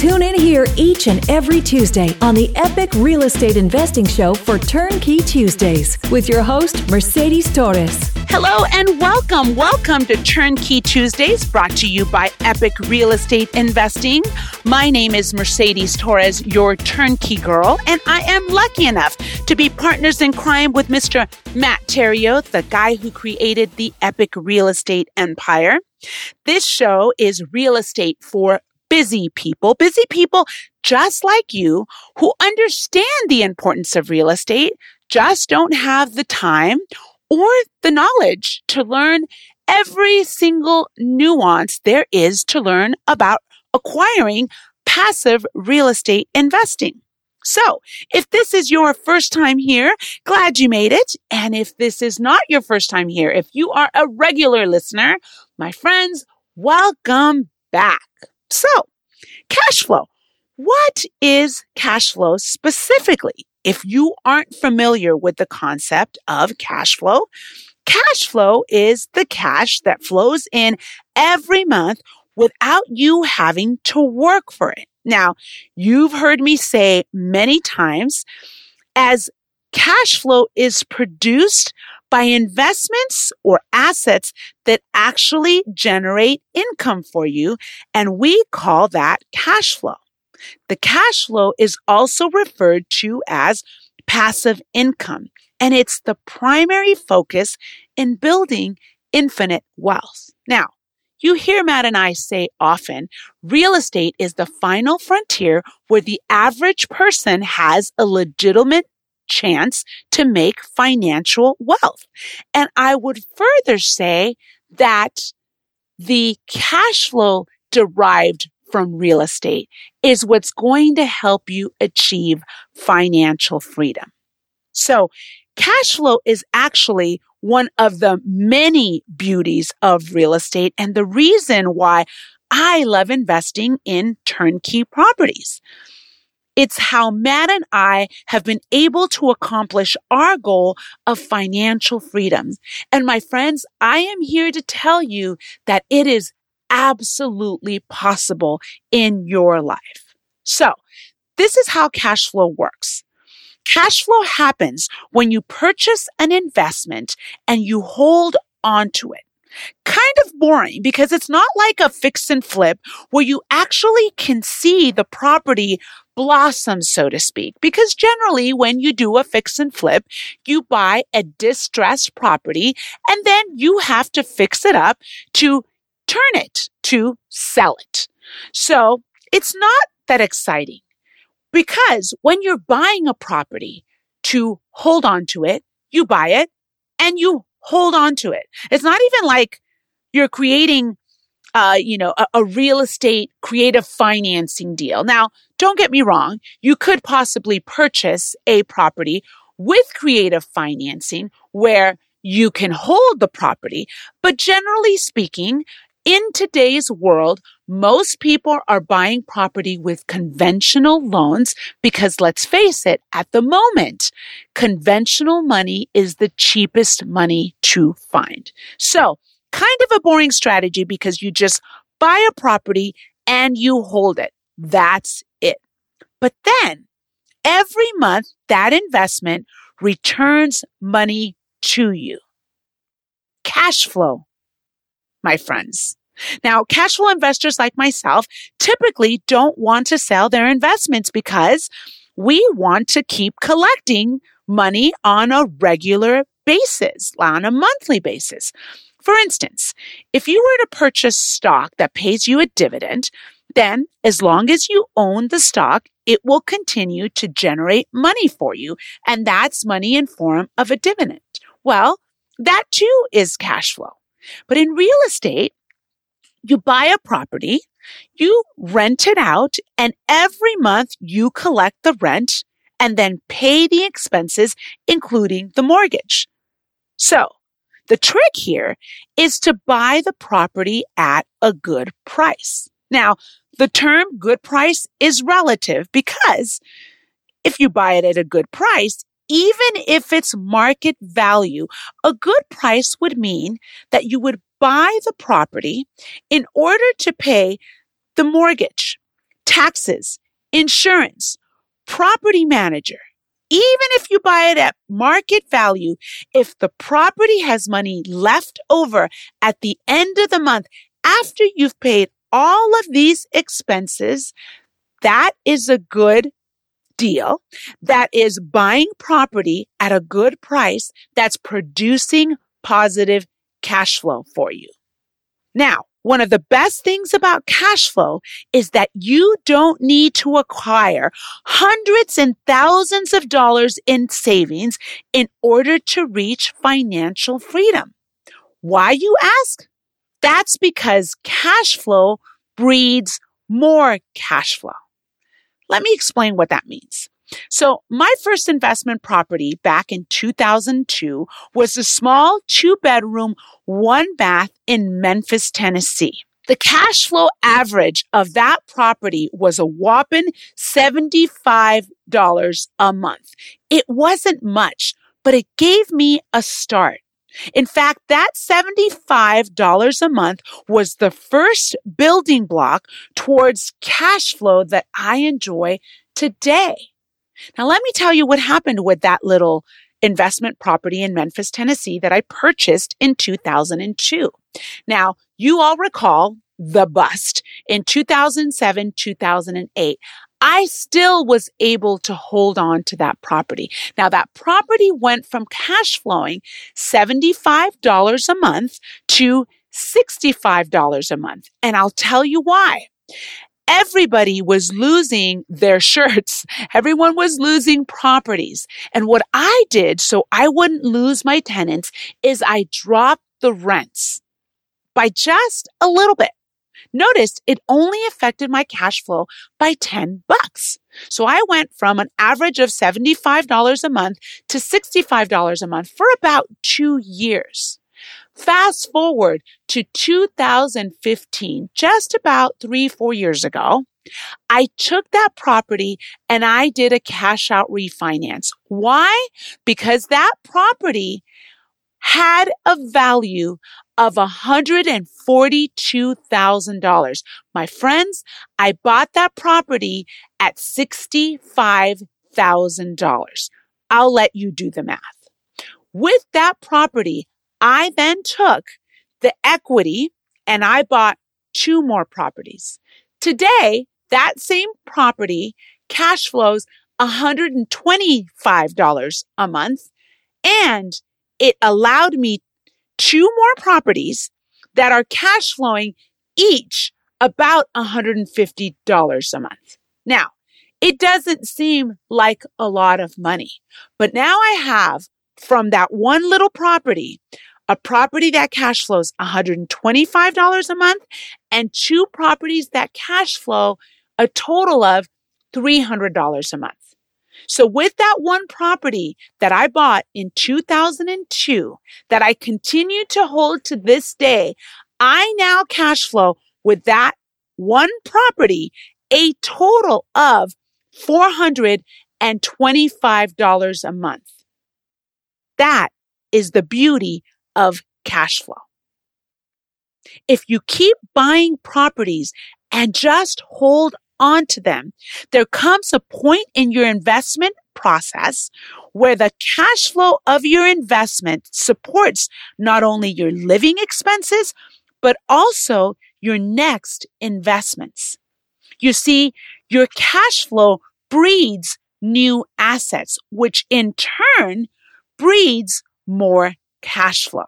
Tune in here each and every Tuesday on the Epic Real Estate Investing Show for Turnkey Tuesdays with your host, Mercedes Torres. Hello and welcome. Welcome to Turnkey Tuesdays, brought to you by Epic Real Estate Investing. My name is Mercedes Torres, your turnkey girl, and I am lucky enough to be partners in crime with Mr. Matt Theriault, the guy who created the Epic Real Estate Empire. This show is real estate for busy people, busy people just like you who understand the importance of real estate, just don't have the time or the knowledge to learn every single nuance there is to learn about acquiring passive real estate investing. So if this is your first time here, glad you made it. And if this is not your first time here, if you are a regular listener, my friends, welcome back. So cash flow. What is cash flow specifically? If you aren't familiar with the concept of cash flow, cash flow is the cash that flows in every month without you having to work for it. Now, you've heard me say many times as cash flow is produced by investments or assets that actually generate income for you. And we call that cash flow. The cash flow is also referred to as passive income, and it's the primary focus in building infinite wealth. Now, you hear Matt and I say often, real estate is the final frontier where the average person has a legitimate chance to make financial wealth. And I would further say that the cash flow derived from real estate is what's going to help you achieve financial freedom. So cash flow is actually one of the many beauties of real estate and the reason why I love investing in turnkey properties. It's how Matt and I have been able to accomplish our goal of financial freedom. And my friends, I am here to tell you that it is absolutely possible in your life. So this is how cash flow works. Cash flow happens when you purchase an investment and you hold on to it. Kind of boring because it's not like a fix and flip where you actually can see the property blossom, so to speak. Because generally, when you do a fix and flip, you buy a distressed property and then you have to fix it up to turn it to sell it. So it's not that exciting because when you're buying a property to hold on to it, you buy it and you hold on to it. It's not even like you're creating uh, you know, a, a, real estate creative financing deal. Now, don't get me wrong. You could possibly purchase a property with creative financing where you can hold the property. But generally speaking, in today's world, most people are buying property with conventional loans because let's face it, at the moment, conventional money is the cheapest money to find. So kind of a boring strategy because you just buy a property and you hold it. That's it. But then every month that investment returns money to you. Cash flow my friends. Now, cash flow investors like myself typically don't want to sell their investments because we want to keep collecting money on a regular basis, on a monthly basis. For instance, if you were to purchase stock that pays you a dividend, then as long as you own the stock, it will continue to generate money for you. And that's money in form of a dividend. Well, that too is cash flow. But in real estate, you buy a property, you rent it out, and every month you collect the rent and then pay the expenses, including the mortgage. So the trick here is to buy the property at a good price. Now, the term good price is relative because if you buy it at a good price, even if it's market value, a good price would mean that you would buy the property in order to pay the mortgage, taxes, insurance, property manager. Even if you buy it at market value, if the property has money left over at the end of the month after you've paid all of these expenses, that is a good deal. That is buying property at a good price that's producing positive cash flow for you. Now, one of the best things about cash flow is that you don't need to acquire hundreds and thousands of dollars in savings in order to reach financial freedom. Why, you ask? That's because cash flow breeds more cash flow. Let me explain what that means. So my first investment property back in 2002 was a small two bedroom, one bath in Memphis, Tennessee. The cash flow average of that property was a whopping $75 a month. It wasn't much, but it gave me a start. In fact, that $75 a month was the first building block towards cash flow that I enjoy today. Now, let me tell you what happened with that little investment property in Memphis, Tennessee that I purchased in 2002. Now, you all recall the bust in 2007, 2008. I still was able to hold on to that property. Now that property went from cash flowing $75 a month to $65 a month. And I'll tell you why. Everybody was losing their shirts. Everyone was losing properties. And what I did so I wouldn't lose my tenants is I dropped the rents by just a little bit. Notice it only affected my cash flow by 10 bucks. So I went from an average of $75 a month to $65 a month for about two years. Fast forward to 2015, just about three, four years ago. I took that property and I did a cash out refinance. Why? Because that property had a value of $142,000. My friends, I bought that property at $65,000. I'll let you do the math. With that property, I then took the equity and I bought two more properties. Today, that same property cash flows $125 a month and it allowed me two more properties that are cash flowing each about $150 a month. Now, it doesn't seem like a lot of money, but now I have from that one little property, a property that cash flows $125 a month and two properties that cash flow a total of $300 a month. So with that one property that I bought in 2002 that I continue to hold to this day, I now cash flow with that one property a total of $425 a month. That is the beauty of cash flow. If you keep buying properties and just hold on to them. There comes a point in your investment process where the cash flow of your investment supports not only your living expenses, but also your next investments. You see, your cash flow breeds new assets, which in turn breeds more cash flow.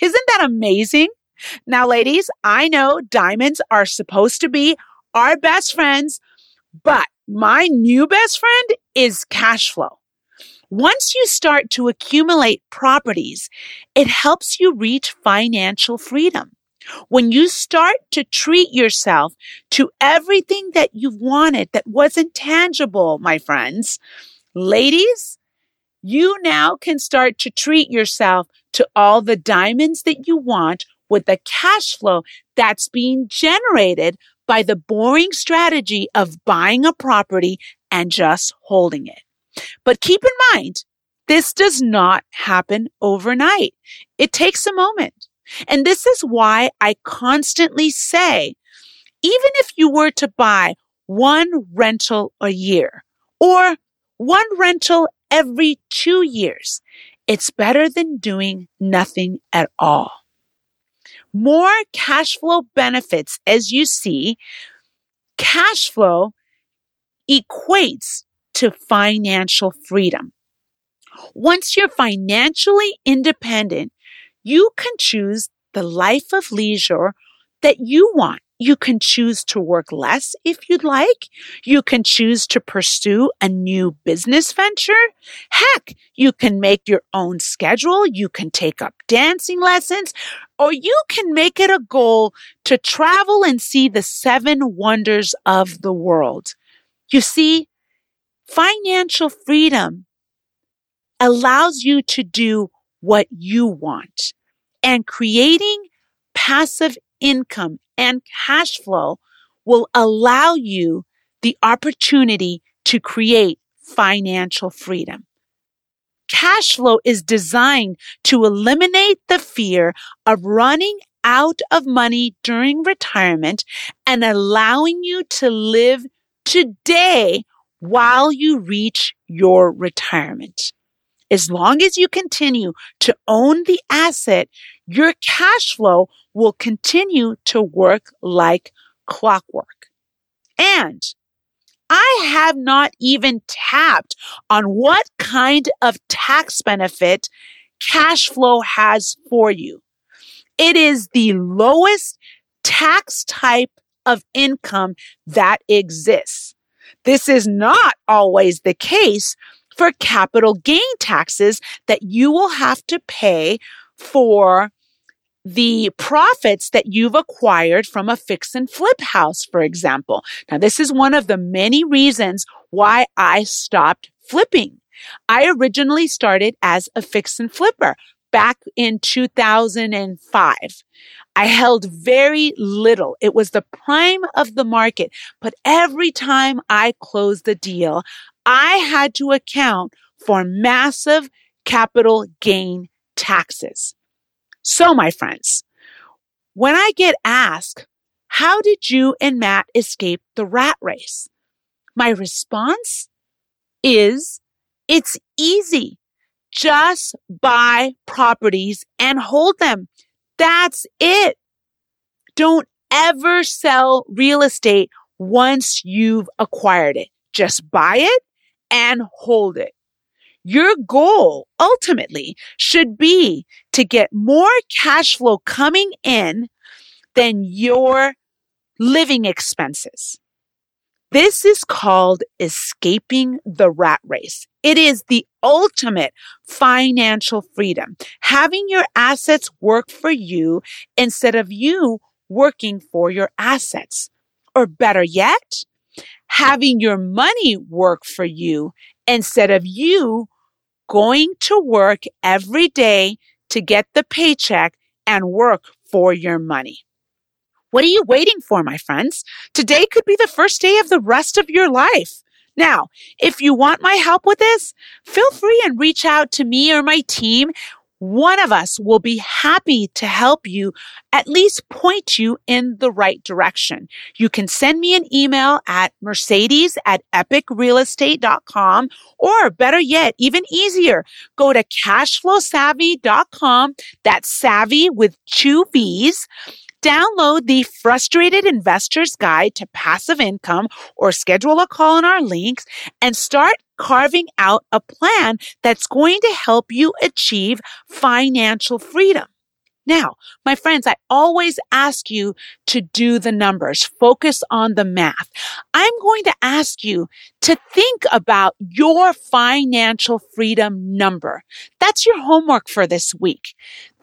Isn't that amazing? Now, ladies, I know diamonds are supposed to be our best friends, but my new best friend is cash flow. Once you start to accumulate properties, it helps you reach financial freedom. When you start to treat yourself to everything that you've wanted that wasn't tangible, my friends, ladies, you now can start to treat yourself to all the diamonds that you want with the cash flow that's being generated by the boring strategy of buying a property and just holding it. But keep in mind, this does not happen overnight. It takes a moment. And this is why I constantly say, even if you were to buy one rental a year or one rental every two years, it's better than doing nothing at all. More cash flow benefits, as you see, cash flow equates to financial freedom. Once you're financially independent, you can choose the life of leisure that you want. You can choose to work less if you'd like. You can choose to pursue a new business venture. Heck, you can make your own schedule. You can take up dancing lessons or you can make it a goal to travel and see the seven wonders of the world. You see, financial freedom allows you to do what you want and creating passive income and cash flow will allow you the opportunity to create financial freedom. Cash flow is designed to eliminate the fear of running out of money during retirement and allowing you to live today while you reach your retirement. As long as you continue to own the asset, your cash flow will continue to work like clockwork. And I have not even tapped on what kind of tax benefit cash flow has for you. It is the lowest tax type of income that exists. This is not always the case for capital gain taxes that you will have to pay for the profits that you've acquired from a fix and flip house, for example. Now, this is one of the many reasons why I stopped flipping. I originally started as a fix and flipper back in 2005. I held very little. It was the prime of the market, but every time I closed the deal, I had to account for massive capital gain taxes. So, my friends, when I get asked, how did you and Matt escape the rat race? My response is it's easy. Just buy properties and hold them. That's it. Don't ever sell real estate once you've acquired it. Just buy it and hold it. Your goal ultimately should be to get more cash flow coming in than your living expenses. This is called escaping the rat race. It is the ultimate financial freedom. Having your assets work for you instead of you working for your assets. Or better yet, having your money work for you instead of you going to work every day to get the paycheck and work for your money. What are you waiting for, my friends? Today could be the first day of the rest of your life. Now, if you want my help with this, feel free and reach out to me or my team one of us will be happy to help you at least point you in the right direction. You can send me an email at mercedes at epicrealestate.com or better yet, even easier, go to cashflowsavvy.com. That's savvy with two V's. Download the Frustrated Investor's Guide to Passive Income or schedule a call on our links and start carving out a plan that's going to help you achieve financial freedom. Now, my friends, I always ask you to do the numbers, focus on the math. I'm going to ask you to think about your financial freedom number. That's your homework for this week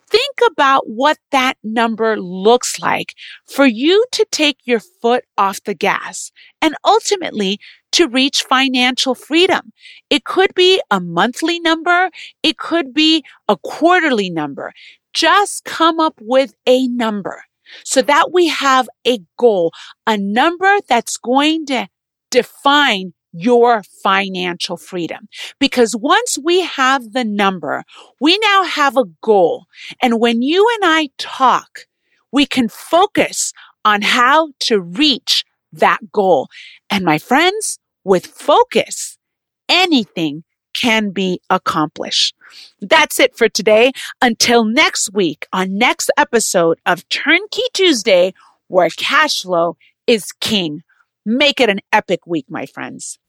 think about what that number looks like for you to take your foot off the gas and ultimately to reach financial freedom. It could be a monthly number. It could be a quarterly number. Just come up with a number. so that we have a goal, a number that's going to define your financial freedom. Because once we have the number, we now have a goal. And when you and I talk, we can focus on how to reach that goal. And my friends, with focus, anything can be accomplished. That's it for today. Until next week on next episode of Turnkey Tuesday, where cash flow is king. Make it an epic week, my friends.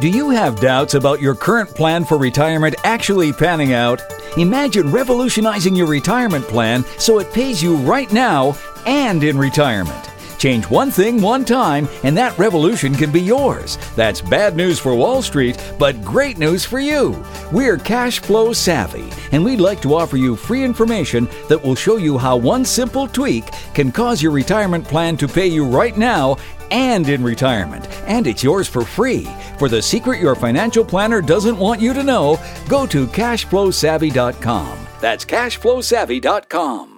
Do you have doubts about your current plan for retirement actually panning out? Imagine revolutionizing your retirement plan so it pays you right now and in retirement. Change one thing one time, and that revolution can be yours. That's bad news for Wall Street, but great news for you. We're cash flow savvy, and we'd like to offer you free information that will show you how one simple tweak can cause your retirement plan to pay you right now and in retirement. And it's yours for free. For the secret your financial planner doesn't want you to know, go to cashflowsavvy.com. That's cashflowsavvy.com.